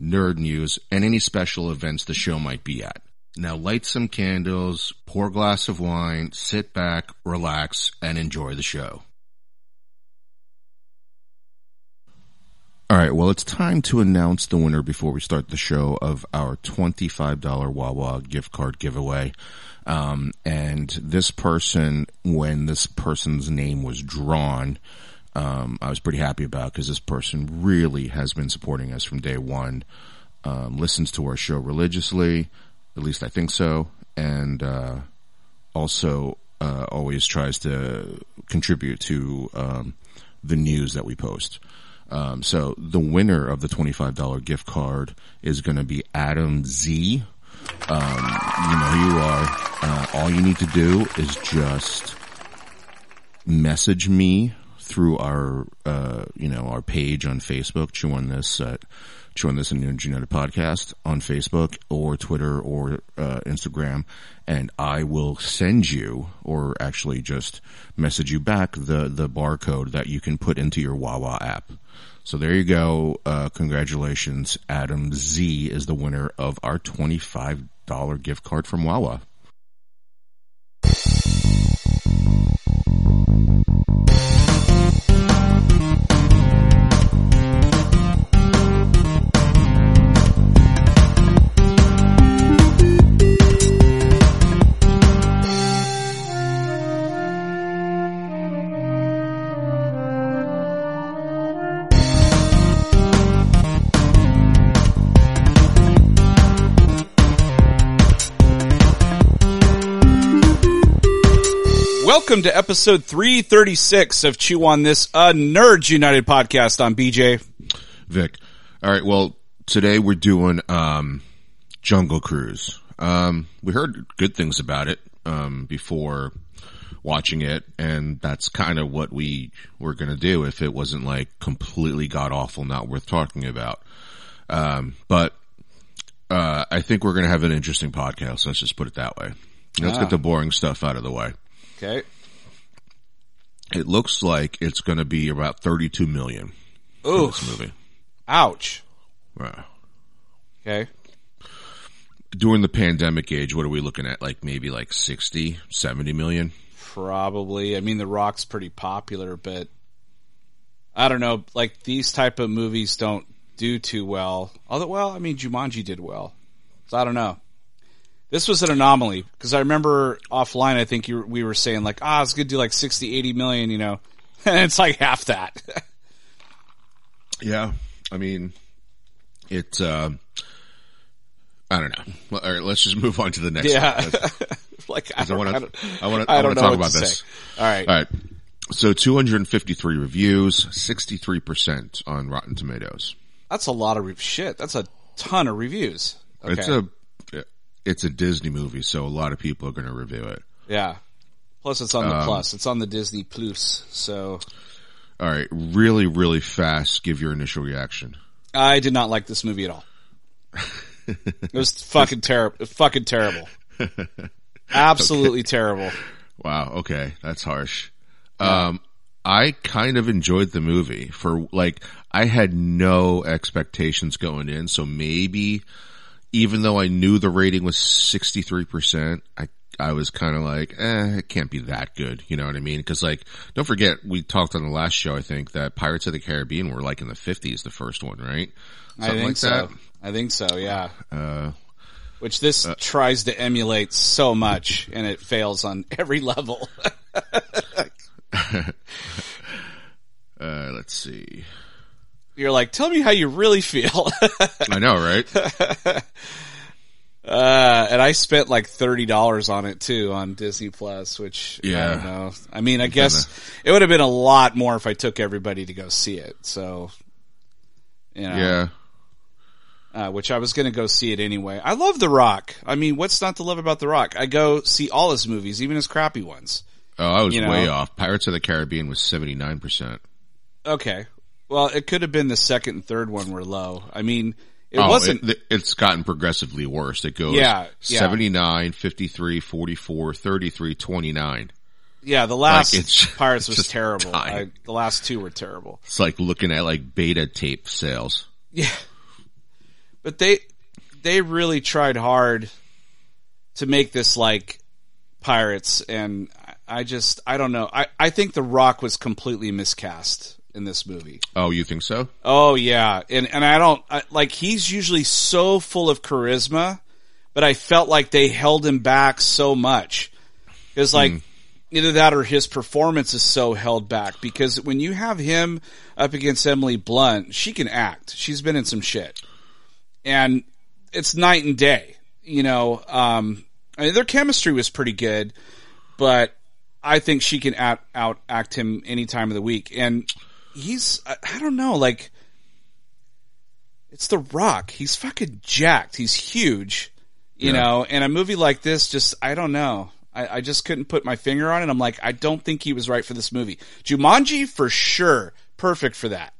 nerd news, and any special events the show might be at. Now light some candles, pour a glass of wine, sit back, relax, and enjoy the show. All right, well, it's time to announce the winner before we start the show of our $25 Wawa gift card giveaway. Um, and this person, when this person's name was drawn, um, I was pretty happy about because this person really has been supporting us from day one, um, listens to our show religiously, at least I think so, and uh, also uh, always tries to contribute to um, the news that we post. Um, so the winner of the $25 gift card is going to be Adam Z. Um, you know who you are. Uh, all you need to do is just message me through our, uh, you know, our page on Facebook, Chew on This, uh, Chew on This and United Podcast on Facebook or Twitter or, uh, Instagram. And I will send you or actually just message you back the, the barcode that you can put into your Wawa app. So there you go. Uh, congratulations. Adam Z is the winner of our $25 gift card from Wawa. Welcome to episode 336 of Chew on This, a Nerds United podcast. I'm BJ. Vic. All right. Well, today we're doing, um, Jungle Cruise. Um, we heard good things about it, um, before watching it. And that's kind of what we were going to do if it wasn't like completely god awful, not worth talking about. Um, but, uh, I think we're going to have an interesting podcast. Let's just put it that way. Let's Ah. get the boring stuff out of the way. Okay. It looks like it's going to be about 32 million Ooh, this movie. ouch. Wow. Okay. During the pandemic age, what are we looking at? Like maybe like 60, 70 million? Probably. I mean, The Rock's pretty popular, but I don't know. Like these type of movies don't do too well. Although, well, I mean, Jumanji did well. So I don't know. This was an anomaly because I remember offline. I think you, we were saying like, ah, it's gonna do like 60, 80 million, you know, and it's like half that. Yeah. I mean, it, uh, I don't know. All right, let's just move on to the next yeah. one. Like I want to, I want to, I I don't want to know talk about this. say. All right. All right. So 253 reviews, 63% on Rotten Tomatoes. That's a lot of re- shit. That's a ton of reviews. Okay. It's a, it's a Disney movie, so a lot of people are going to review it. yeah. Plus, it's on Um, the plus. It's on the Disney Plus. So All right. Really, really fast. Give your initial reaction. I did not like this movie at all. it was fucking terrible. Fucking terrible. Absolutely terrible. Wow. Okay. That's harsh. Um, I kind of enjoyed the movie for like, I had no expectations going in. So maybe even though I knew the rating was 63%, I, I was kind of like, eh, it can't be that good. You know what I mean? Cause like, don't forget, we talked on the last show, I think that Pirates of the Caribbean were like in the 50s, the first one, right? I think like so. that. I think so. Yeah. Uh, Which this tries to emulate so much, and it fails on every level. uh, let's see. You're like, tell me how you really feel. I know, right? Uh, and I spent like thirty dollars on it too on Disney Plus, which I Yeah. don't know. I mean, I guess it would have been a lot more if I took everybody to go see it. So, you know, Yeah. uh, which I was going to go see it anyway. I love The Rock. I mean, what's not to love about The Rock? I go see all his movies, even his crappy ones. Oh, I was You know? way off. Pirates of the Caribbean was 79%. Okay. Well, it could have been the second and third one were low. I mean, it oh, wasn't. It, it's gotten progressively worse. It goes Yeah, yeah. 79, 53, 44, 33, 29. yeah, the last like, it's Pirates was terrible. I, the last two were terrible. It's like looking at like beta tape sales. Yeah. But they they really tried hard to make this like Pirates and I- I just I don't know. I, I think The Rock was completely miscast in this movie. Oh, you think so? Oh yeah. And and I don't I, like he's usually so full of charisma, but I felt like they held him back so much. It's like either that or his performance is so held back because when you have him up against Emily Blunt, she can act. She's been in some shit. And it's night and day, you know, um I mean, their chemistry was pretty good, but I think she can out, out act him any time of the week. And he's, I, I don't know, like, it's The Rock. He's fucking jacked. He's huge, you Yeah. know, and a movie like this just, I don't know. I, I just couldn't put my finger on it. I'm like, I don't think he was right for this movie. Jumanji, for sure, perfect for that.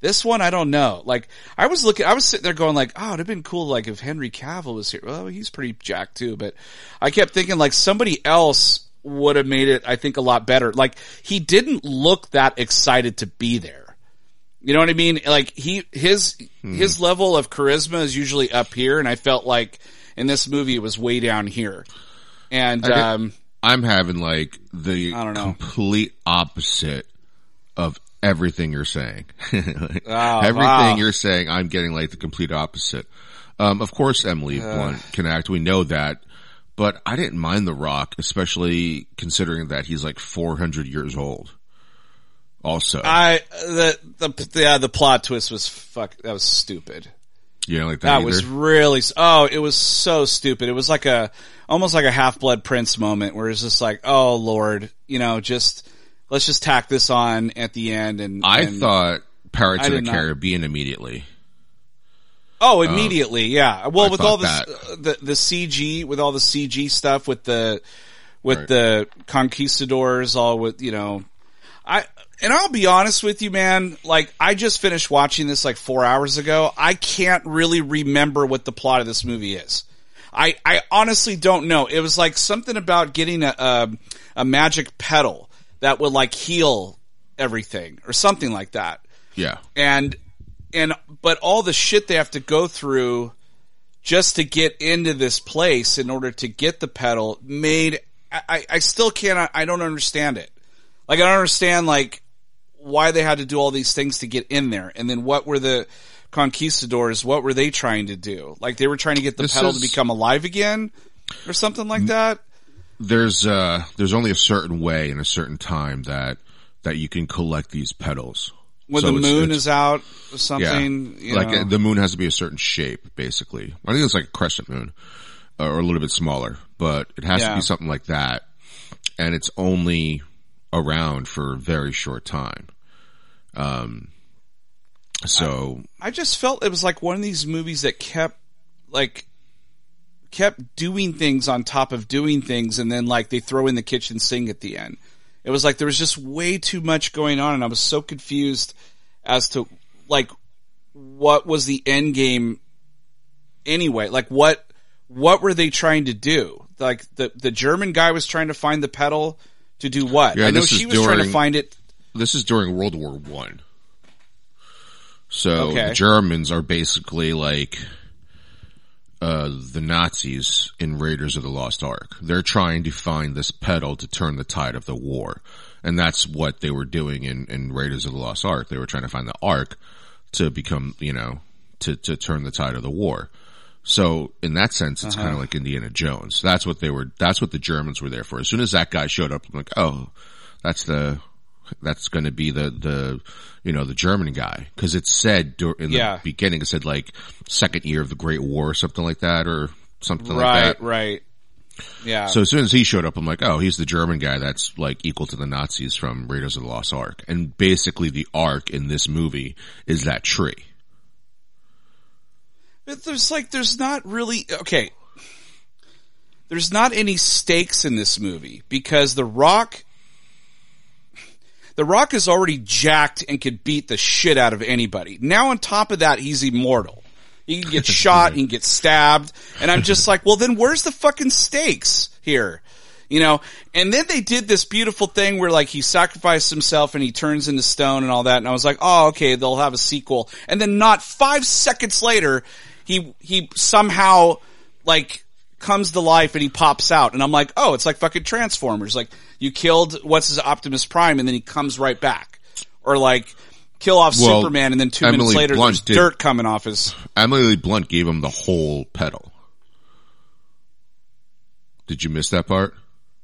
This one, I don't know. Like, I was looking, I was sitting there going like, oh, it'd have been cool, like, if Henry Cavill was here. Well, he's pretty jacked too, but I kept thinking like somebody else would have made it, I think, a lot better. Like, he didn't look that excited to be there. You know what I mean? Like, he, his, his level of charisma is usually up here, and I felt like in this movie it was way down here. And, did- um, I'm having like the I don't know. complete opposite of everything you're saying. Like, Oh, everything wow. you're saying, I'm getting like the complete opposite. Um, of course, Emily Blunt can act. We know that, but I didn't mind The Rock, especially considering that he's like 400 years old. Also, I, the, the, yeah, the plot twist was fuck, that was stupid. Yeah, like that, That either. was really oh, it was so stupid. It was like a almost like a Half Blood Prince moment where it's just like, oh lord, you know, just let's just tack this on at the end. And I and- thought Pirates I of the did not- Caribbean immediately. Oh, immediately, yeah. Well, I with all this, uh, the the CG, with all the CG stuff, with the with Right. the conquistadors, all with you know, I and I'll be honest with you, man. Like I just finished watching this like four hours ago. I can't really remember what the plot of this movie is. I I honestly don't know. It was like something about getting a a, a magic petal that would like heal everything or something like that Yeah. and and but all the shit they have to go through just to get into this place in order to get the petal made I, I- still can't I don't understand it. Like I don't understand like why they had to do all these things to get in there and then what were the conquistadors what were they trying to do? Like they were trying to get the This petal is- to become alive again or something like that? there's uh there's only a certain way and a certain time that that you can collect these petals. When So the moon it's- is out or yeah, something, you like know. the moon has to be a certain shape, basically. I think it's like a crescent moon, uh, or a little bit smaller, but it has to be something like that, and it's only around for a very short time. Um, so I just felt it was like one of these movies that kept like kept doing things on top of doing things and then like they throw in the kitchen sink at the end. It was like there was just way too much going on and I was so confused as to like what was the end game anyway? Like what what were they trying to do? Like the the German guy was trying to find the petal to do what? Yeah, I know she was trying to find it this is during World War One. So Okay. the Germans are basically like uh, the Nazis in Raiders of the Lost Ark. They're trying to find this petal to turn the tide of the war, and that's what they were doing in, in Raiders of the Lost Ark. They were trying to find the Ark to become, you know, to to turn the tide of the war. So in that sense, it's kind of like Indiana Jones. That's what they were. That's what the Germans were there for. As soon as that guy showed up, I'm like, oh, that's the that's going to be the the you know the German guy because it said in Yeah. the beginning it said like second year of the Great War or something like that or something like right, that. right. Right. Yeah. So as soon as he showed up, I'm like, oh, he's the German guy that's like equal to the Nazis from Raiders of the Lost Ark, and basically the Ark in this movie is that tree. But there's like, there's not really, okay. There's not any stakes in this movie because The Rock, The Rock is already jacked and could beat the shit out of anybody. Now on top of that, he's immortal. He can get shot, he can get stabbed, and I'm just like, well then where's the fucking stakes here? You know, and then they did this beautiful thing where like he sacrificed himself and he turns into stone and all that. And I was like, oh, okay, they'll have a sequel. And then not five seconds later, he, he somehow like comes to life and he pops out. And I'm like, oh, it's like fucking Transformers. Like you killed what's his Optimus Prime and then he comes right back. Or like, kill off Well, Superman and then two Emily minutes later Blunt there's did- dirt coming off his. Emily Blunt gave him the whole petal. Did you miss that part?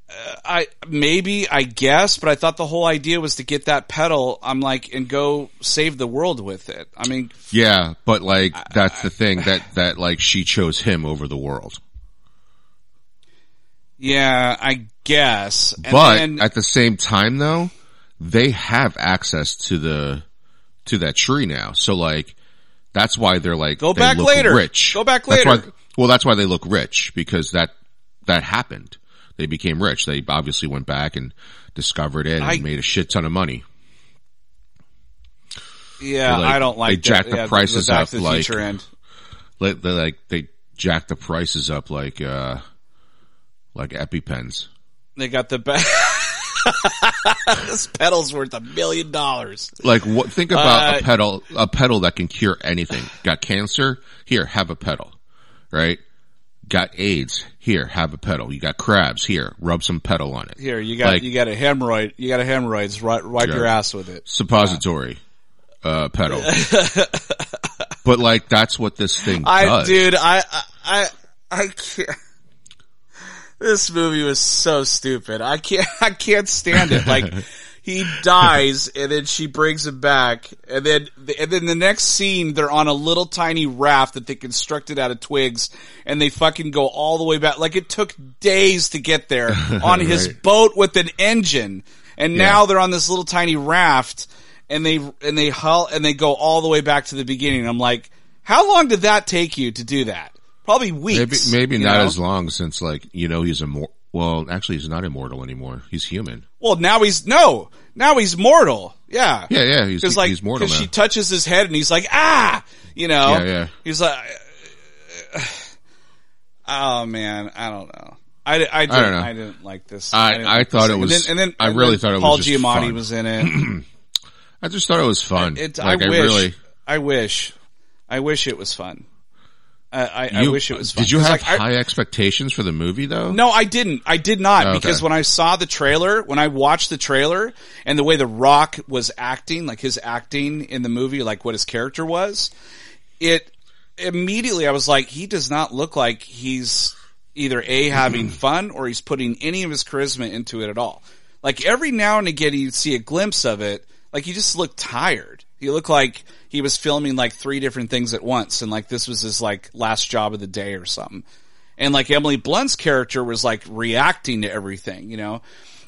Uh, I maybe I guess, but I thought the whole idea was to get that petal. I'm like, and go save the world with it. I mean, Yeah, but like that's the thing that that like she chose him over the world. Yeah, I guess. And but then, at the same time though, they have access to the to that tree now. So like that's why they're like Go they back look later. Rich. Go back That's later. why- well, that's why they look rich because that that happened. They became rich. They obviously went back and discovered it and I- made a shit ton of money. yeah, like, I don't like they that. jack the Yeah, prices Back up, the like- end. Like they like they jacked the prices up like uh like EpiPens. They got the best. this petal's worth a million dollars. Like what? Think about Uh, a petal, a petal that can cure anything. Got cancer? Here, have a petal. Right? Got AIDS? Here, have a petal. You got crabs? Here, rub some petal on it. Here, you got Like- you got a hemorrhoid. You got a hemorrhoids. Wipe, wipe Yeah. your ass with it. Suppository, uh, petal. but like, that's what this thing I, does. dude, I, I, I, I can't. This movie was so stupid. I can't, I can't stand it. Like, he dies and then she brings him back and then, and then the next scene, they're on a little tiny raft that they constructed out of twigs and they fucking go all the way back. Like it took days to get there on his Right. boat with an engine. And now they're on this little tiny raft and they, and they hull, and they go all the way back to the beginning. I'm like, how long did that take you to do that? Probably maybe, weeks. maybe you not know? as long since like, you know, he's a immortal. Well, actually, he's not immortal anymore. He's human. Well, now he's, no, now he's mortal. Yeah. Yeah, yeah, he's, Cause like, he's mortal cause now. she touches his head and he's like, ah, you know, Yeah, yeah. he's like, oh man, I don't know. I, I, didn't, don't know. I didn't like this. I- didn't I like thought this it was- and then, and then I really then thought it was Paul Giamatti fun. was in it. I just thought it was fun. It, like, I wish, really, I wish, I wish it was fun. I, I, I You- wish it was fun. Did you have like, I- high expectations for the movie though? No, I didn't. I did not Okay. because when I saw the trailer, when I watched the trailer and the way The Rock was acting, like his acting in the movie, like what his character was, it immediately I was like, he does not look like he's either A having fun or he's putting any of his charisma into it at all. Like every now and again you see a glimpse of it, like he just looked tired. He looked like he was filming like three different things at once and like this was his like last job of the day or something. And like Emily Blunt's character was like reacting to everything, you know?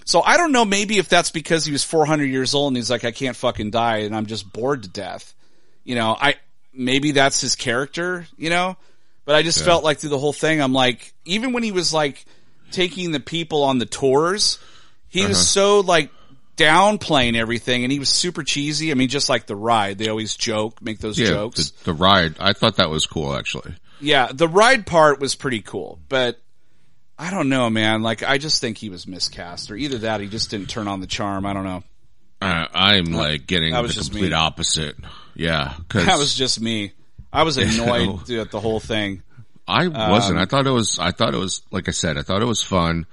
So I don't know maybe if that's because he was 400 years old and he's like, I can't fucking die and I'm just bored to death. You know, I, maybe that's his character, you know? But I just felt like through the whole thing, I'm like, even when he was like taking the people on the tours, he Uh-huh. was so like downplaying everything and he was super cheesy. I mean, just like the ride, they always joke, make those yeah, jokes. the, the ride. I thought that was cool actually. Yeah, the ride part was pretty cool, but I don't know, man. Like, I just think he was miscast, or either that, he just didn't turn on the charm. I don't know. Uh, I'm like getting the complete me. opposite. Yeah, because That was just me. I was annoyed at the whole thing. I wasn't. um, I thought it was. I thought it was. Like I said, I thought it was fun.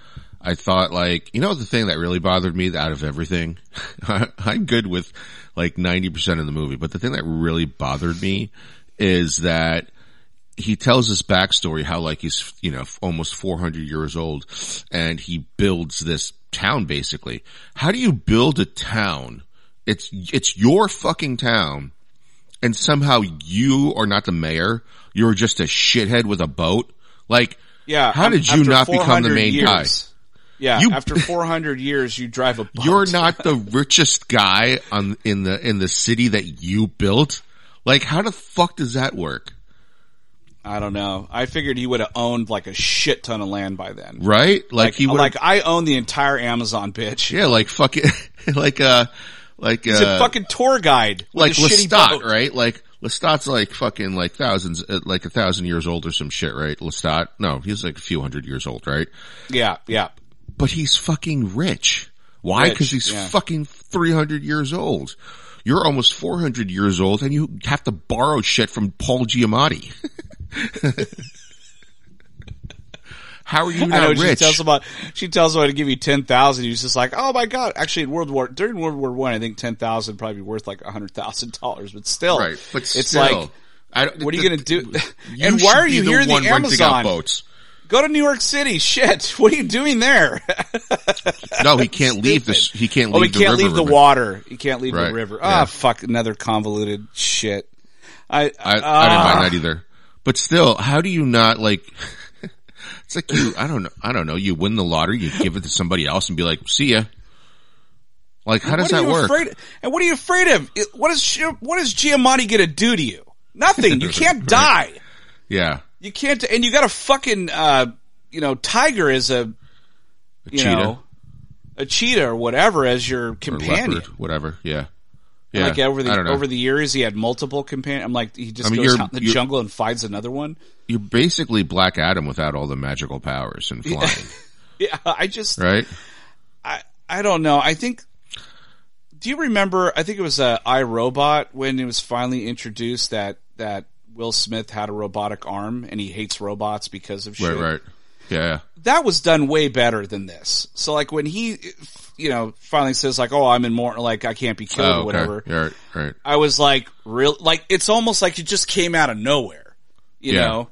I thought like you know the thing that really bothered me out of everything. I'm good with like ninety percent of the movie, but the thing that really bothered me is that he tells his backstory how like he's you know almost 400 years old and he builds this town basically how do you build a town it's it's your fucking town and somehow you are not the mayor you're just a shithead with a boat like Yeah. how um, did you not become the 400 main guy years- Yeah. You- after 400 years, you drive a boat. you're not the richest guy on in the in the city that you built like how the fuck does that work I don't know. I figured he would have owned like a shit ton of land by then. right? Like, Like, he would, like I own the entire Amazon bitch. yeah, like fucking, like uh, like He's uh, a fucking tour guide like Lestat, right? Like Lestat's like fucking like thousands, uh, like a thousand years old or some shit, right? Lestat, no, he's like a few hundred years old, right? Yeah, yeah. But he's fucking rich. Why? Because he's yeah. fucking three hundred years old. You're almost four hundred years old, and you have to borrow shit from Paul Giamatti. How are you I know not she rich? tells him about she tells him how to give you ten thousand. He's just like, oh my god! Actually, in World War during World War One, I think ten thousand probably be worth like a hundred thousand dollars. But still, right, but it's still, like, I don't- what are you gonna do? And why are you the here in the Amazon? boats? Go to New York City. Shit, what are you doing there? No, he can't leave this. He can't leave oh, he the can't river. leave the River. water. He can't leave Right, the river. yeah. Ah, fuck, another convoluted shit. I, I, I didn't ah. mind that either. But still, how do you not like? it's like you. I don't know. I don't know. You win the lottery, you give it to somebody else, and be like, "See ya." Like, how does that work? Afraid, and what are you afraid of? What is what is Giamatti gonna do to you? Nothing. You can't die. Yeah, You can't, and you got a fucking, uh, you know, tiger as a, you cheetah. know, a cheetah or whatever as your companion. leopard, whatever. Yeah, yeah. Like over the over the years, he had multiple companions. I'm like, he just I mean, goes out in the jungle and finds another one. You're basically Black Adam without all the magical powers and flying, Yeah, I just, right? I, I don't know. I think. Do you remember? I think it was uh, iRobot when it was finally introduced that that Will Smith had a robotic arm and he hates robots because of shit. Right, right. Yeah, yeah. That was done way better than this. So like when he, you know, finally says like, "Oh, I'm in immortal," like I can't be killed Oh, or whatever. Right, right. I was like, real, like it's almost like it just came out of nowhere, you Yeah. know.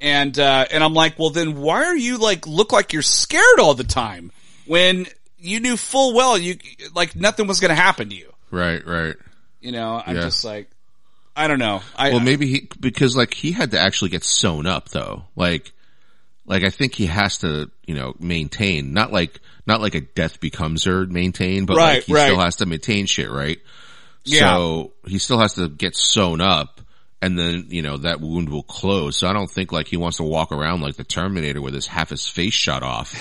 And uh, and I'm like, well, then why are you like look like you're scared all the time when you knew full well you like nothing was going to happen to you, Right, right. you know? I'm Yeah. just like, I don't know. I Well, maybe he because like he had to actually get sewn up though. Like, like I think he has to, you know, maintain not like not like a death becomes her maintain, but Right, like he right. still has to maintain shit, right? Yeah. So he still has to get sewn up, and then you know that wound will close. So I don't think like he wants to walk around like the Terminator with his half his face shut off.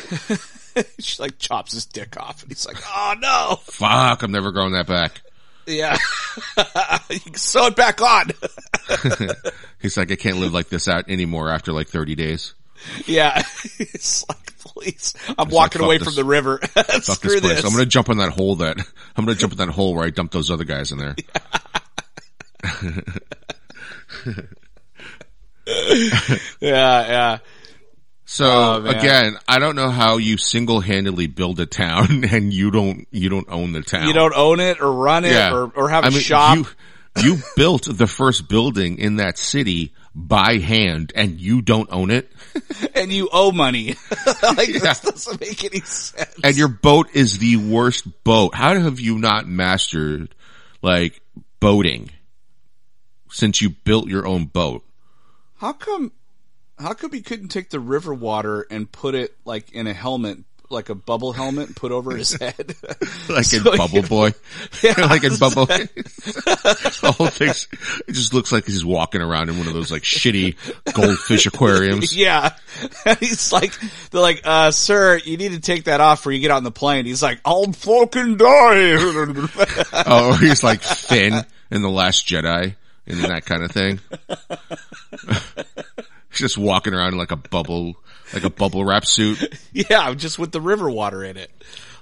she like chops his dick off, and he's like, oh no, Fuck, I'm never growing that back. Yeah, you can sew it back on. He's like, I can't live like this out anymore after like 30 days. yeah, it's like, please, I'm walking fuck away this- from the river. Screw this this. I'm gonna jump in that hole that I'm gonna jump in that hole where I dumped those other guys in there. yeah, yeah. So Oh, again, I don't know how you single-handedly build a town and you don't you don't own the town. You don't own it or run it or, or have a I mean, shop. You, you built the first building in that city by hand and you don't own it. and you owe money. like this doesn't make any sense. And your boat is the worst boat. How have you not mastered like boating since you built your own boat? how come? How come you couldn't take the river water and put it like in a helmet, like a bubble helmet, and put over his head? Like So in Bubble Boy. Yeah, like in Bubble. the whole thing's, it just looks like he's walking around in one of those like shitty goldfish aquariums. Yeah. He's like, they're like, uh, sir, you need to take that off before you get on the plane. He's like, I'll fucking die. Oh, he's like Finn in The Last Jedi and that kind of thing. He's just walking around in like a bubble, like a bubble wrap suit. yeah, just with the river water in it.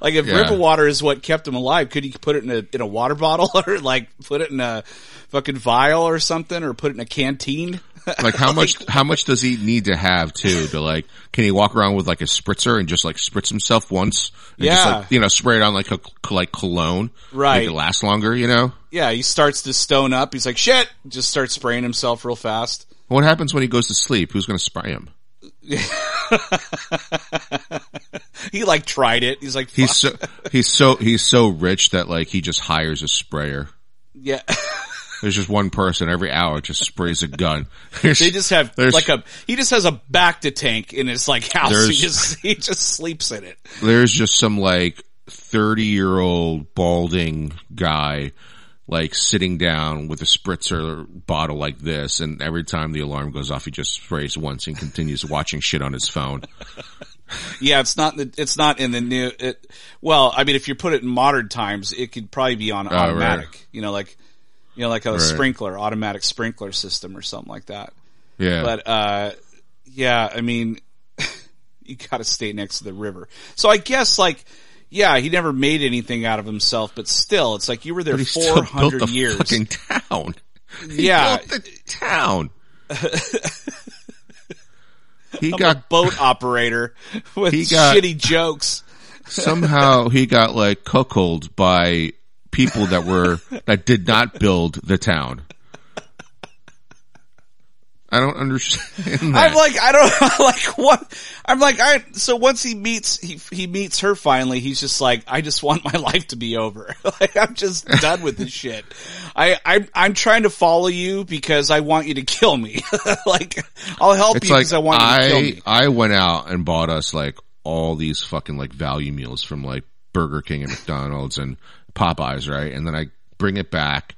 Like if Yeah. river water is what kept him alive, could he put it in a, in a water bottle or like put it in a fucking vial or something or put it in a canteen? Like how much, how much does he need to have too to like, can he walk around with like a spritzer and just like spritz himself once? And Just Yeah. like, you know, spray it on like a, like cologne. Right. Make it last longer, you know? yeah, he starts to stone up. He's like, shit, just starts spraying himself real fast. What happens when he goes to sleep? Who's going to spray him? He like tried it. He's like, He's so, he's so, he's so rich that like he just hires a sprayer. yeah. There's just one person every hour just sprays a gun. They just have like a, he just has a back to tank in his like house. He just, he just sleeps in it. there's just some like 30 year old balding guy like sitting down with a spritzer bottle like this, and every time the alarm goes off, he just sprays once and continues watching shit on his phone. Yeah, it's not the, it's not in the new. It, well, I mean, if you put it in modern times, it could probably be on oh, automatic. right. You know, like you know, like a Right. sprinkler, automatic sprinkler system or something like that. Yeah, But uh, yeah, I mean, you got to stay next to the river. So I guess like. Yeah, he never made anything out of himself, but still, it's like you were there but he still built the years. fucking town. He Yeah. the town. he I'm a got boat operator with He got- shitty jokes. somehow he got like cuckolded by people that were that did not build the town. I don't understand that. I'm like, I don't like what I'm like. I so once he meets he he meets her finally, he's just like, I just want my life to be over. like I'm just done with this shit. I I'm I'm trying to follow you because I want you to kill me. like I'll help it's you like because I want you to kill I me. I went out and bought us like all these fucking like value meals from like Burger King and McDonald's and Popeyes, right? And then I bring it back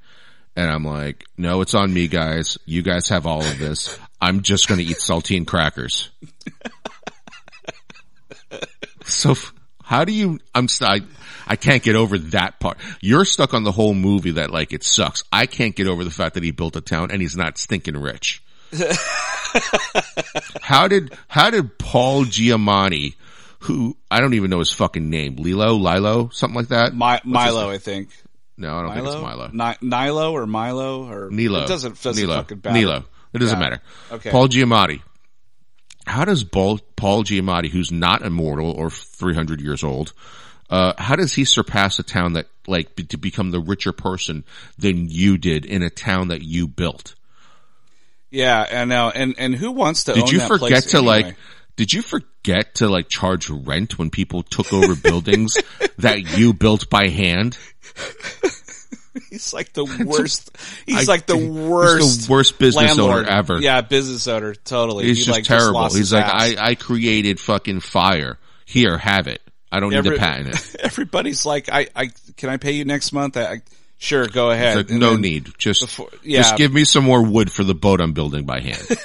and I'm like, no, it's on me, guys. You guys have all of this. I'm just going to eat saltine crackers. so f- how do you, I'm, I, I can't get over that part. You're stuck on the whole movie that like it sucks. I can't get over the fact that he built a town and he's not stinking rich. how did, how did Paul Giamatti, who, I don't even know his fucking name, Lilo, Lilo, something like that? His Milo. I think. No, I don't think it's Milo. Ni- Nilo or Milo or Nilo. It doesn't doesn't Nilo. fucking matter. Nilo. It doesn't matter. Okay. Paul Giamatti. How does Paul, Paul Giamatti, who's not immortal or 300 years old, uh, how does he surpass a town that, like, be, to become the richer person than you did in a town that you built? Yeah, and now and and who wants to? Did you forget to anyway? like, did you forget to like charge rent when people took over buildings that you built by hand? He's like the worst. He's I- like the he's worst. the worst business owner ever. Yeah, business owner. Totally. He's He, just like, terrible. lost He's like, ass. I, I created fucking fire. Here, have it. I don't need Every- to patent it. Everybody's like, I, I, can I pay you next month? I, I sure, go ahead. Like, no then- need. Just, before- yeah. just give me some more wood for the boat I'm building by hand.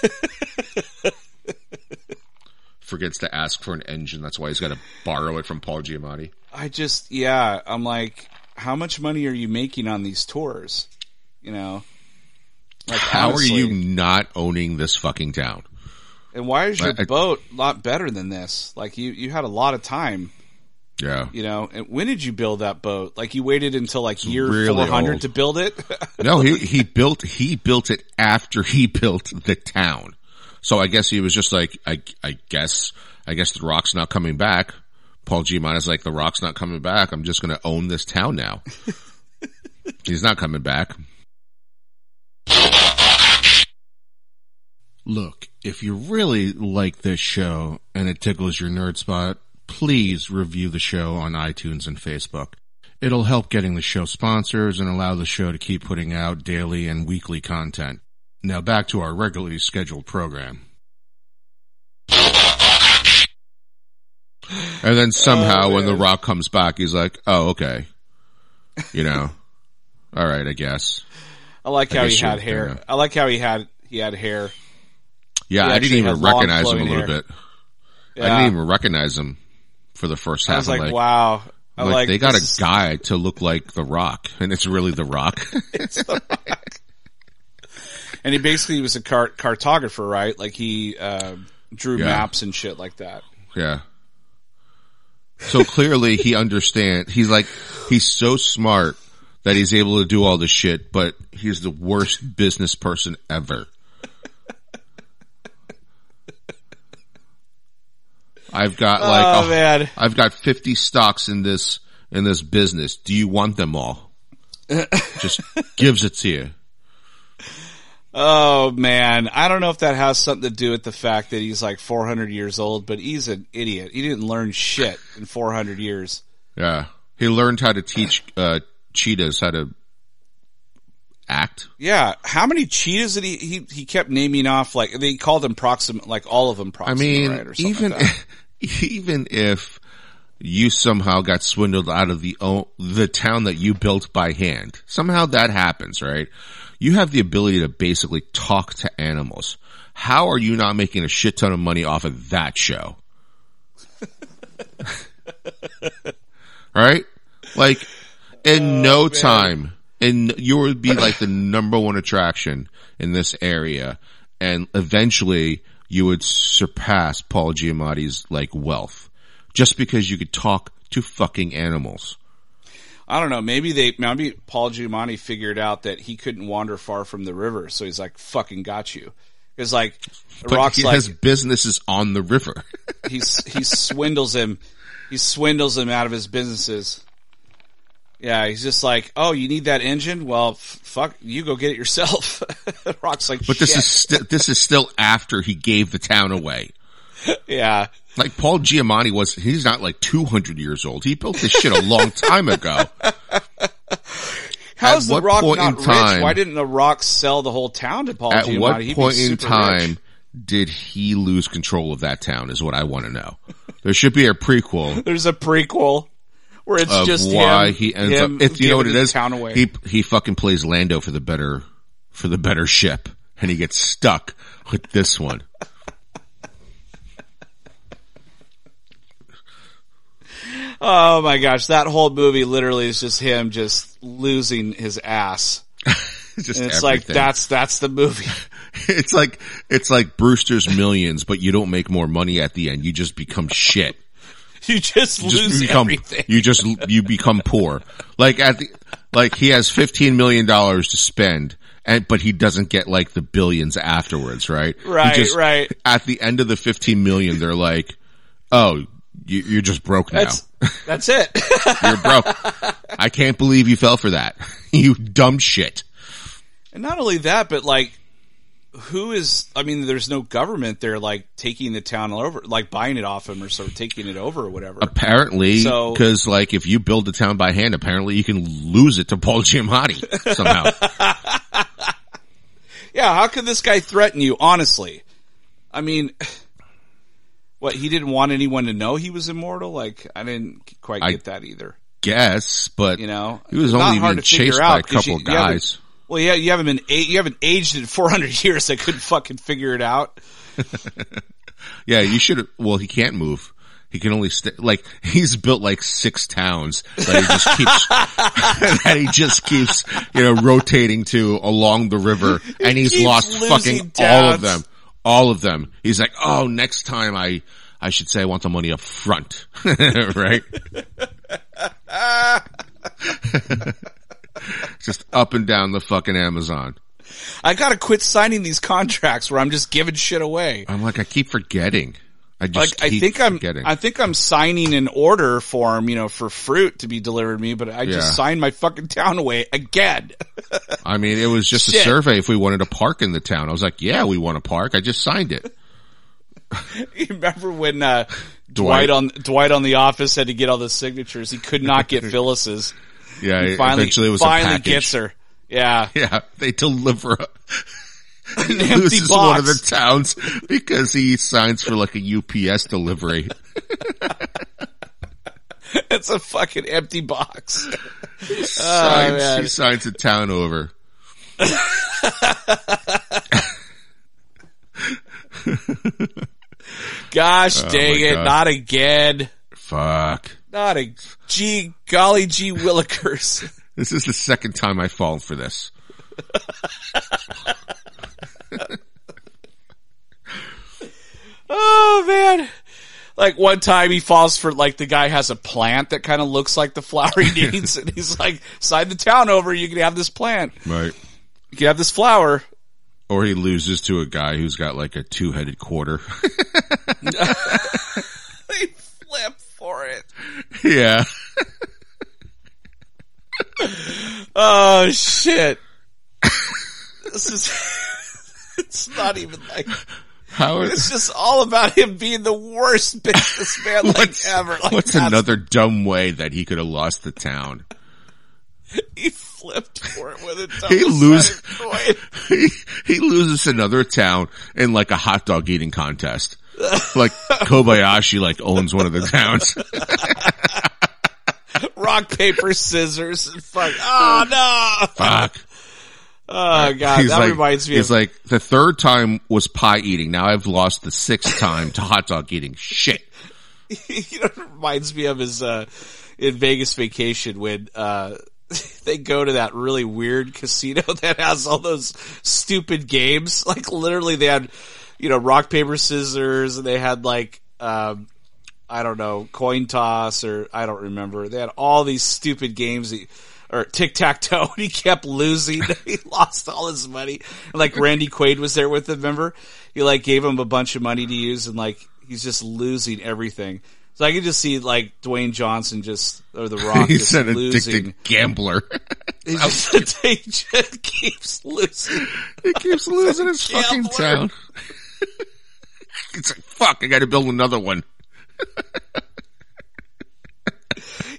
Forgets to ask for an engine. That's why he's got to borrow it from Paul Giamatti. I just, yeah, I'm like, how much money are you making on these tours? You know, like How honestly. are you not owning this fucking town? And why is your I- boat a lot better than this? Like you, you had a lot of time. Yeah. You know, and when did you build that boat? Like you waited until like year really 400 old. to build it? No, he, he built, he built it after he built the town. So I guess he was just like, I, I guess, I guess the rock's not coming back. Paul Giamatti's like, the rock's not coming back. I'm just going to own this town now. He's not coming back. Look, if you really like this show and it tickles your nerd spot, please review the show on iTunes and Facebook. It'll help getting the show sponsors and allow the show to keep putting out daily and weekly content. Now back to our regularly scheduled program. And then somehow Oh, when The. Rock comes back, he's like, oh, okay. You know, all right, I guess. I like how he had hair. I like how he had he had hair. Yeah, He I didn't even long recognize him a little hair. bit. Yeah. I didn't even recognize him for the first half. I was I'm like, wow. I like, like they got a is- guy to look like The Rock, and it's really The Rock. and he basically was a car- cartographer, right? Like he uh, drew Yeah. maps and shit like that. yeah. So clearly he understands. He's like, he's so smart that he's able to do all this shit, but he's the worst business person ever. I've got like, oh a- man, I've got 50 stocks in this, in this business. Do you want them all? Just gives it to you. Oh man. I don't know if that has something to do with the fact that he's like 400 years old, but he's an idiot. He didn't learn shit in 400 years. Yeah. He learned how to teach, uh, cheetahs how to act. Yeah, how many cheetahs did he? He he kept naming off like they called them proximate, like all of them I mean, right, or something even, like even if you somehow got swindled out of the the town that you built by hand. Somehow that happens, right? You have the ability to basically talk to animals. How are you not making a shit ton of money off of that show? right? Like in oh, no time, and you would be like the number one attraction in this area, and eventually you would surpass Paul Giamatti's like wealth just because you could talk to fucking animals. I don't know. Maybe they, maybe Paul Giamatti figured out that he couldn't wander far from the river, so he's like, "Fucking got you." Because like, But Rock's he like, has businesses on the river. he's he swindles him, he swindles him out of his businesses. Yeah, he's just like, "Oh, you need that engine? Well, f- fuck, you go get it yourself." Rock's like, But this is st- this is still after he gave the town away. yeah. Like Paul Giamatti was, he's not like 200 years old. He built this shit a long time ago. How's At the Rock not rich? time- Why didn't the Rock sell the whole town to Paul At Giamatti? what He'd point in time rich. did he lose control of that town is what I want to know. There should be a prequel There's a prequel where it's just why him, he ends up, if you know what it is, the Town away. he, he fucking plays Lando for the better, for the better ship and he gets stuck with this one. Oh my gosh, that whole movie literally is just him just losing his ass. Just And it's like that's that's the movie. It's like it's like Brewster's Millions, but you don't make more money at the end. You just become shit. You just You lose become everything. you just you become poor. Like at the like he has fifteen million dollars to spend, and but he doesn't get like the billions afterwards, right? Right, just- right. At the end of the fifteen million, they're like, "Oh, you, you're just broke now. That's that's it. You're broke. I can't believe you fell for that. you dumb shit." and not only that, but like who is I mean, there's no government there like taking the town over like buying it off him or sort of taking it over or whatever. Apparently, So- because like if you build a town by hand, apparently you can lose it to Paul Giamatti somehow. Yeah, how could this guy threaten you, honestly? I mean what, he didn't want anyone to know he was immortal? Like I didn't quite I- get that either. Guess, but You know? he was only being chased by a couple you- you guys. Well, yeah, you haven't been you haven't aged in 400 years. I couldn't fucking figure it out. Yeah, you should. Well, he can't move. He can only stay. Like he's built like six towns that he just keeps that he just keeps you know rotating to along the river, and he's lost fucking all of them. All of them. He's like, oh, next time I I should say I want the money up front, right? just up and down the fucking Amazon. I gotta quit signing these contracts where I'm just giving shit away. I'm like, I keep forgetting. I just Like I think I'm, forgetting. I think I'm signing an order form, you know, for fruit to be delivered to me, but I Yeah. just signed my fucking town away again. I mean, it was just a survey if we wanted a park in the town. I was like, yeah, we want a park. I just signed it. you remember when uh, Dwight. Dwight on Dwight on the office had to get all the signatures? He could not get Phyllis's. Yeah, He finally, eventually it was finally gets her. Yeah, Yeah, they deliver an empty is one of the towns because he signs for like a UPS delivery. It's a fucking empty box. Oh, signs, Oh, he signs a town over. Gosh dang Oh my it! God. Not again. Fuck. Not a gee golly gee willikers. This is the second time I've fallen for this. Oh man. Like one time he falls for like the guy has a plant that kind of looks like the flower he needs and he's like, sign the town over, you can have this plant. Right. You can have this flower. Or he loses to a guy who's got like a two-headed quarter. They flip for it. yeah. Oh shit. this is it's not even like How is, it's just all about him being the worst businessman like ever. Like what's another dumb way that he could have lost the town? He flipped for it with a He double lose- sided coin. he, he loses another town in like a hot dog eating contest. like Kobayashi like owns one of the towns. Rock, paper, scissors, and fuck. Oh no! Fuck. Oh god, He's that like, reminds me he's of like, the third time was pie eating. Now I've lost the sixth time to hot dog eating. Shit. you know, it reminds me of his uh in Vegas vacation when uh they go to that really weird casino that has all those stupid games. Like literally they had, you know, rock, paper, scissors and they had like um I don't know, coin toss or I don't remember. They had all these stupid games that, or tic tac toe. And he kept losing. he lost all his money. And like Randy Quaid was there with him. Remember, he like gave him a bunch of money to use, and like he's just losing everything. So I could just see like Dwayne Johnson just or The Rock He's just an losing. addicted gambler. He just, he just keeps losing. he keeps losing his fucking town. it's like, fuck, I gotta build another one.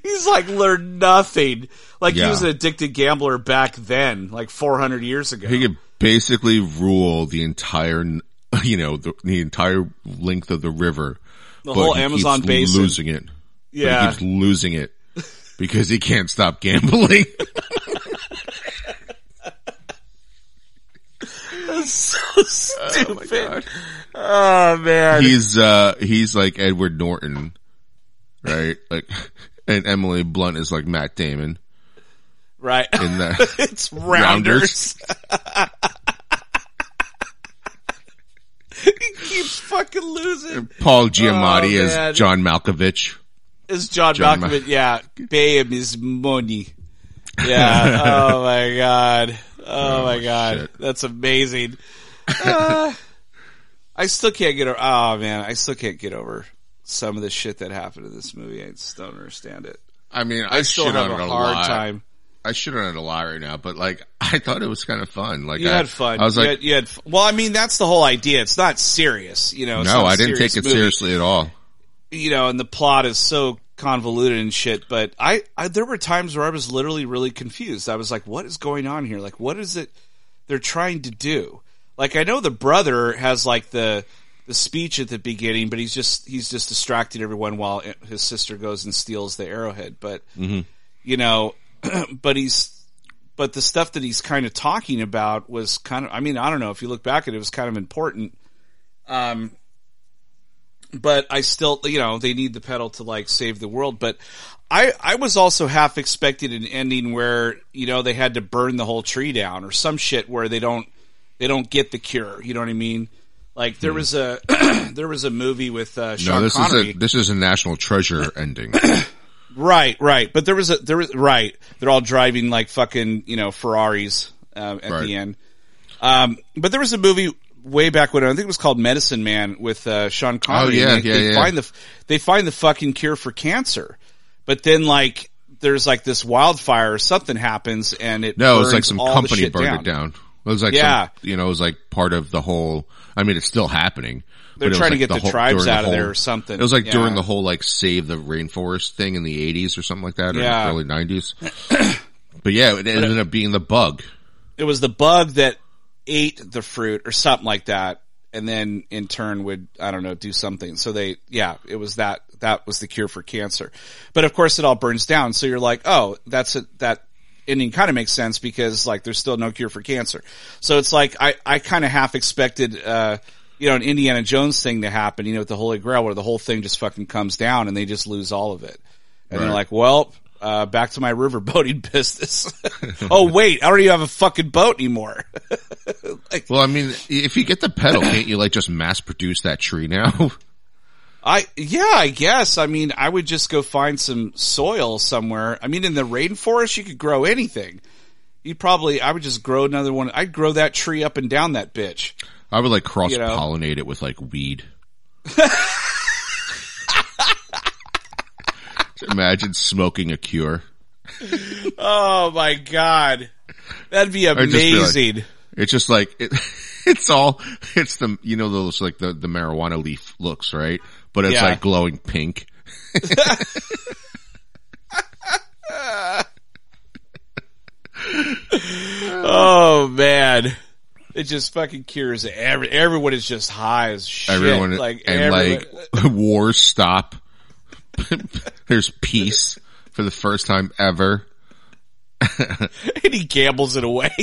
He's like learned nothing. Like he was an addicted gambler back then, like 400 years ago. He could basically rule the entire, you know, the, the entire length of the river. The but whole Amazon basin. losing it. But Yeah. he keeps losing it because he can't stop gambling. so Oh stupid. Oh, man. he's uh he's like Edward Norton, right? Like, and Emily Blunt is like Matt Damon right. in that. it's rounders. he keeps fucking losing. Paul Giamatti Oh, man. as John Malkovich. Is John, John Malkovich? yeah, him his money. Yeah. oh my god. Oh, my god. shit. That's amazing. Uh, I still can't get over. Oh man, I still can't get over some of the shit that happened in this movie. I just don't understand it. I mean, I, I still have a a hard lot. time. I shit on it a lot right now, but like, I thought it was kind of fun. Like, You I, had fun. I was you like, had, you had well, I mean, that's the whole idea. It's not serious, you know. No, I didn't take it movie. seriously at all. you know, and the plot is so convoluted and shit. But I, I, there were times where I was literally really confused. I was like, what is going on here? Like, what is it they're trying to do? Like, I know the brother has like the, the speech at the beginning, but he's just, he's just distracting everyone while his sister goes and steals the arrowhead. But, you know, but he's, but the stuff that he's kind of talking about was kind of, I mean, I don't know if you look back at it, it was kind of important. Um, but I still, you know, they need the petal to like save the world. But I, I was also half expecting an ending where, you know, they had to burn the whole tree down or some shit where they don't, they don't get the cure. You know what I mean? Like there was a, there was a movie with, uh, Sean No, this Connery. is a this is a national treasure ending. Right, right. But there was a there was right. They're all driving like fucking you know Ferraris um, at Right. the end. Um, but there was a movie way back when I think it was called Medicine Man with uh, Sean Connery. Oh, yeah, they, yeah, they yeah. Find the they find the fucking cure for cancer, but then like there's like this wildfire or something happens and it No, it was like some all company burned down. it down. It was like, Yeah. some, you know, it was like part of the whole. I mean, it's still happening. They're it trying to get the whole- tribes out of whole- there or something. It was like Yeah. during the whole like save the rainforest thing in the eighties or something like that, or Yeah. early nineties. but yeah, it ended up being the bug. It was the bug that ate the fruit or something like that, and then in turn would I don't know do something. So they yeah, it was that that was the cure for cancer. But of course, it all burns down. So you're like, oh, that's a, that ending kind of makes sense because like there's still no cure for cancer. So it's like I I kind of half expected. uh you know, an Indiana Jones thing to happen, you know, with the Holy Grail where the whole thing just fucking comes down and they just lose all of it. And they're like, well, uh, back to my river boating business. oh wait, I don't even have a fucking boat anymore. like, Well, I mean, if you get the petal, can't you like just mass produce that tree now? I, yeah, I guess. I mean, I would just go find some soil somewhere. I mean, in the rainforest, you could grow anything. You probably, I would just grow another one. I'd grow that tree up and down that bitch. I would like cross You know? pollinate it with like weed. Imagine smoking a cure. Oh my god. That'd be just be like- amazing. It's just like it, it's all it's the you know those like the the marijuana leaf looks right, but it's Yeah. like glowing pink. oh man. It just fucking cures it. Every, everyone is just high as shit. Everyone like and everyone- like wars stop. There's peace for the first time ever. and he gambles it away.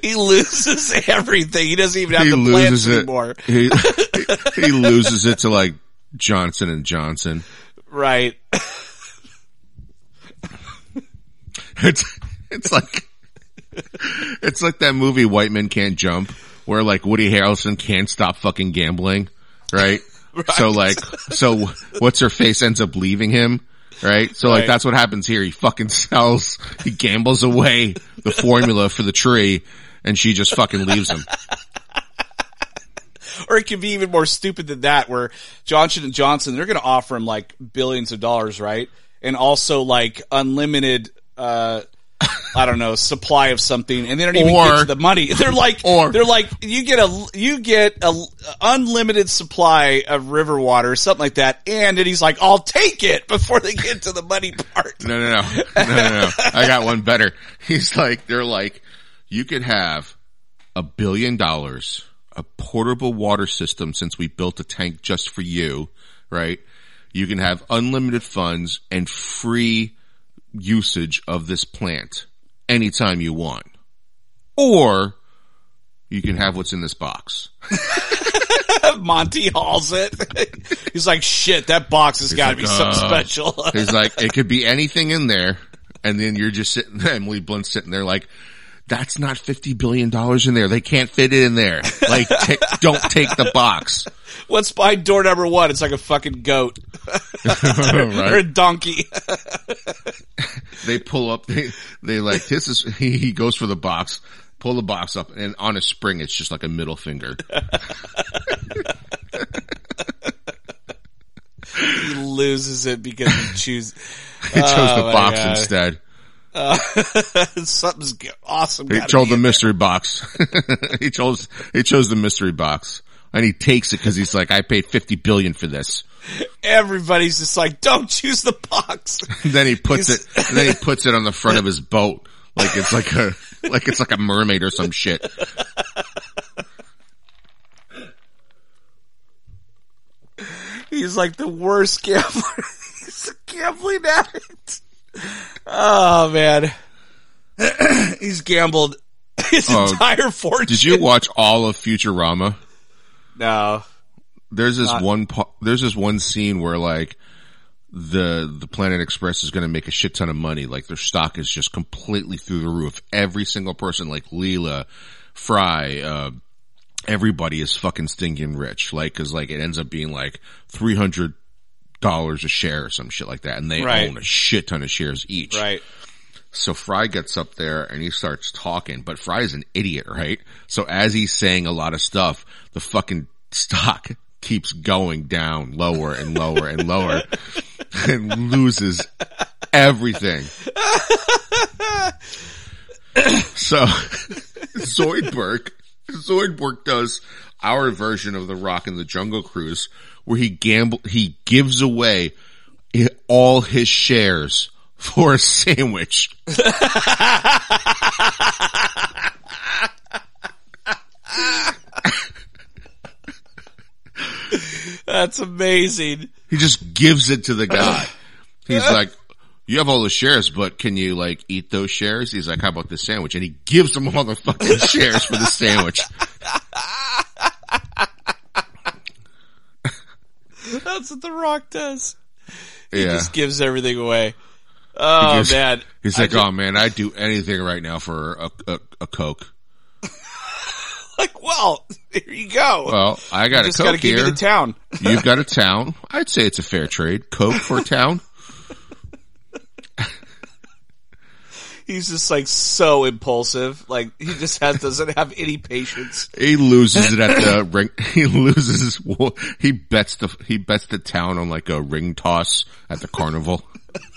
he loses everything. He doesn't even have he the plants it. anymore. He, he loses it to like Johnson and Johnson. Right. It's it's like it's like that movie White Men Can't Jump where like Woody Harrelson can't stop fucking gambling, right? So like so what's her face ends up leaving him, right? So like Right. that's what happens here. He fucking sells, he gambles away the formula for the tree and she just fucking leaves him. Or it could be even more stupid than that where Johnson and Johnson, they're going to offer him like billions of dollars, right? And also like unlimited, uh, I don't know, supply of something, and they don't even Or- get to the money. They're like, Or- they're like, you get a, you get a unlimited supply of river water, something like that, and then he's like, I'll take it before they get to the money part. No, no, no, no, no, no. I got one better. He's like, they're like, you could have a billion dollars, a portable water system since we built a tank just for you, right? You can have unlimited funds and free usage of this plant anytime you want. Or you can have what's in this box. Monty hauls it. he's like, shit, that box has got to be like, something uh, special. He's like, it could be anything in there. And then you're just sitting there, Emily Blunt's sitting there like, that's not $50 billion in there. They can't fit it in there. Like, ta don't take the box. What's behind door number one? It's like a fucking goat or a donkey. They pull up, they, they like, this is, he, he goes for the box, pull the box up and on a spring, it's just like a middle finger. he loses it because he chooses He chose Oh the box God. instead. Uh, something's g- awesome. He chose the mystery box. he chose, he chose the mystery box. And he takes it because he's like, I paid 50 billion for this. Everybody's just like, don't choose the box. then he puts He's- it, then he puts it on the front of his boat. Like it's like a, like it's like a mermaid or some shit. He's like the worst gambler. He's a gambling addict. Oh man. He's gambled his Oh, entire fortune. Did you watch all of Futurama? No. There's this one, there's this one scene where like the, the Planet Express is going to make a shit ton of money. Like their stock is just completely through the roof. Every single person, like Leela, Fry, uh, everybody is fucking stinking rich. Like, cause like it ends up being like three hundred dollars a share or some shit like that, and they Right. own a shit ton of shares each. Right. So Fry gets up there and he starts talking, but Fry is an idiot, right? So as he's saying a lot of stuff, the fucking stock keeps going down lower and lower and lower and loses everything. so Zoidberg, Zoidberg does our version of the Rock and the Jungle Cruise where he gamble, he gives away all his shares for a sandwich. That's amazing. He just gives it to the guy. He's like, you have all the shares, but can you like eat those shares? He's like, how about this sandwich? And he gives him all the fucking shares for the sandwich. That's what The Rock does. Yeah. Just gives everything away. Oh gives- man. He's like, ju- oh man, I'd do anything right now for a, a, a Coke. like, well, here you go. Well, I got just a gotta Coke give here. you the town. You've got a town. I'd say it's a fair trade. Coke for a town. He's just like so impulsive. Like he just has doesn't have any patience. He loses it at the ring. He loses. He bets the he bets the town on like a ring toss at the carnival.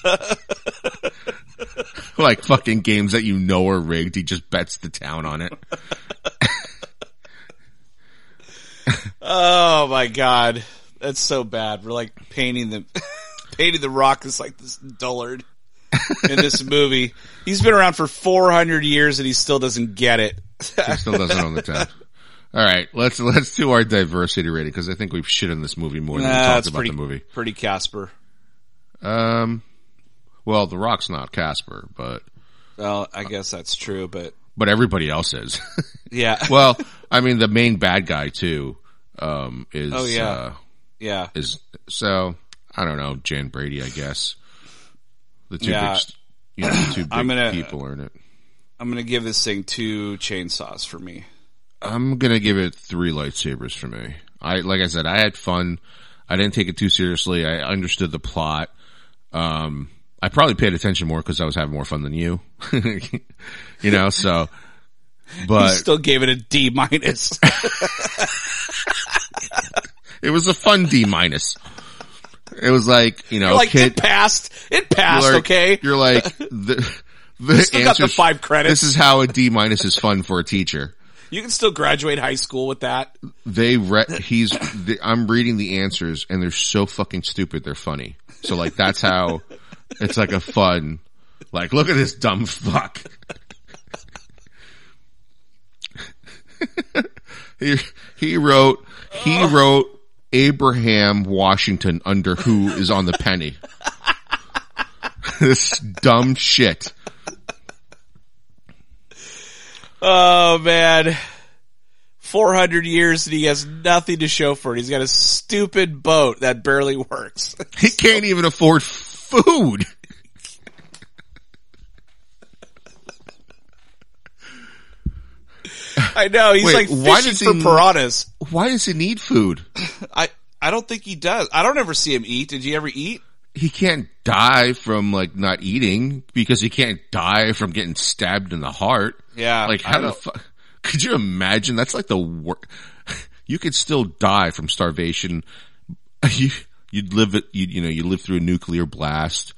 like fucking games that you know are rigged. He just bets the town on it. Oh my god, that's so bad. We're like painting the painting the rock as like this dullard. in this movie. He's been around for 400 years and he still doesn't get it. He still doesn't own the town. All right, let's let's do our diversity rating because I think we've shit on this movie more than we talked about pretty, the movie. pretty Casper. Um, well, The Rock's not Casper, but Well, I guess that's true, but but everybody else is. yeah. well, I mean, the main bad guy too um, is Oh, yeah. uh, yeah. is so I don't know Jan Brady, I guess. The two Yeah. big, you know, two big I'm gonna- people in it. I'm going to give this thing two chainsaws for me. I'm gonna give it three lightsabers for me. I like I said, I had fun. I didn't take it too seriously. I understood the plot. Um, I probably paid attention more because I was having more fun than you. you know, so. But still gave it a D minus. it was a fun D minus. It was like you know, like kid. it passed. It passed. you're like- okay. You're like the the Still got the five credits. This is how a D minus is fun for a teacher. You can still graduate high school with that. they re- he's the, I'm reading the answers and they're so fucking stupid they're funny. So like that's how it's like a fun like look at this dumb fuck. he he wrote he oh. wrote Abraham Washington under who is on the penny. this dumb shit. Oh man. 400 years and he has nothing to show for it. He's got a stupid boat that barely works. He can't even afford food. I know. He's Wait, like why fishing does he- for piranhas. Why does he need food? I, I don't think he does. I don't ever see him eat. Did you ever eat? he can't die from like not eating because he can't die from getting stabbed in the heart. Yeah. Like how the fuck? Could you imagine? That's like the worst. You could still die from starvation. You you'd live it. You you know you live through a nuclear blast.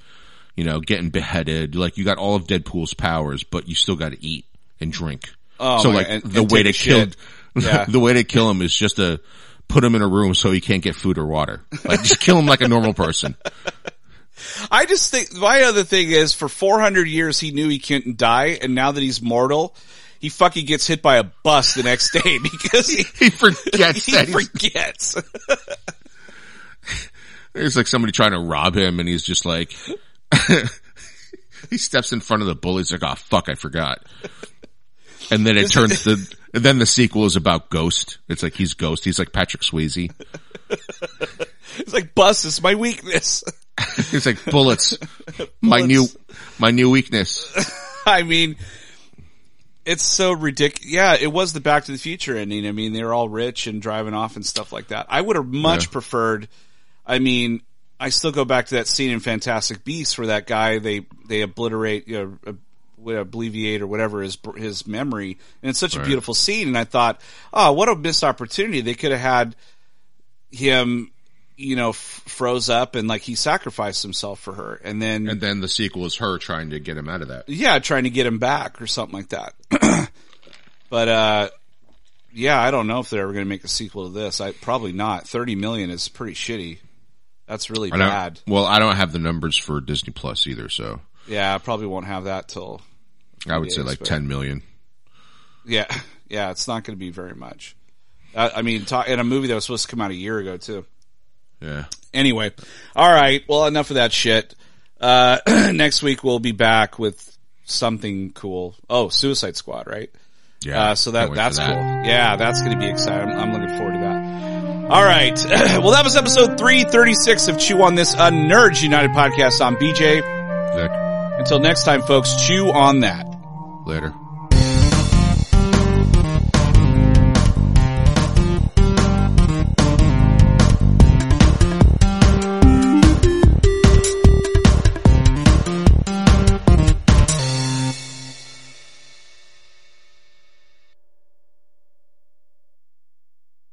You know, getting beheaded. Like you got all of Deadpool's powers, but you still got to eat and drink. Oh, so like and- the and way to kill. Yeah. the way to kill him is just to put him in a room so he can't get food or water. Like just kill him like a normal person. I just think my other thing is for 400 years he knew he couldn't die, and now that he's mortal, he fucking gets hit by a bus the next day because he, He forgets he forgets. It's like somebody trying to rob him and he's just like, he steps in front of the bullies like, oh fuck, I forgot. And then it turns the, and then the sequel is about Ghost. It's like he's Ghost. He's like Patrick Swayze. It's like bus is my weakness. He's like bullets. My new, my new weakness. I mean, it's so ridiculous. Yeah, it was the Back to the Future ending. I mean, they were all rich and driving off and stuff like that. I would have much Yeah. preferred. I mean, I still go back to that scene in Fantastic Beasts where that guy they they obliterate, you know, obliviate or whatever his his memory, and it's such a beautiful scene. And I thought, oh, what a missed opportunity! They could have had him, you know, f- froze up and like he sacrificed himself for her, and then And then the sequel is her trying to get him out of that. yeah, trying to get him back or something like that. but uh yeah, I don't know if they're ever going to make a sequel to this. I probably not. 30 million is pretty shitty. That's really bad. well, I don't have the numbers for Disney Plus either, so Yeah, I probably won't have that till I would say like but- 10 million. yeah, yeah, it's not going to be very much. Uh, I mean, ta- in a movie that was supposed to come out a year ago too. Yeah. Anyway, all right. Well, enough of that shit. Uh, next week we'll be back with something cool. Oh, Suicide Squad, right? Yeah. Uh, so that Can't wait for that's that. cool. Yeah, that's going to be exciting. I'm, I'm looking forward to that. All right. well, that was episode 336 of Chew on This, a Nerds United podcast. I'm BJ. Until next time, folks, chew on that. later.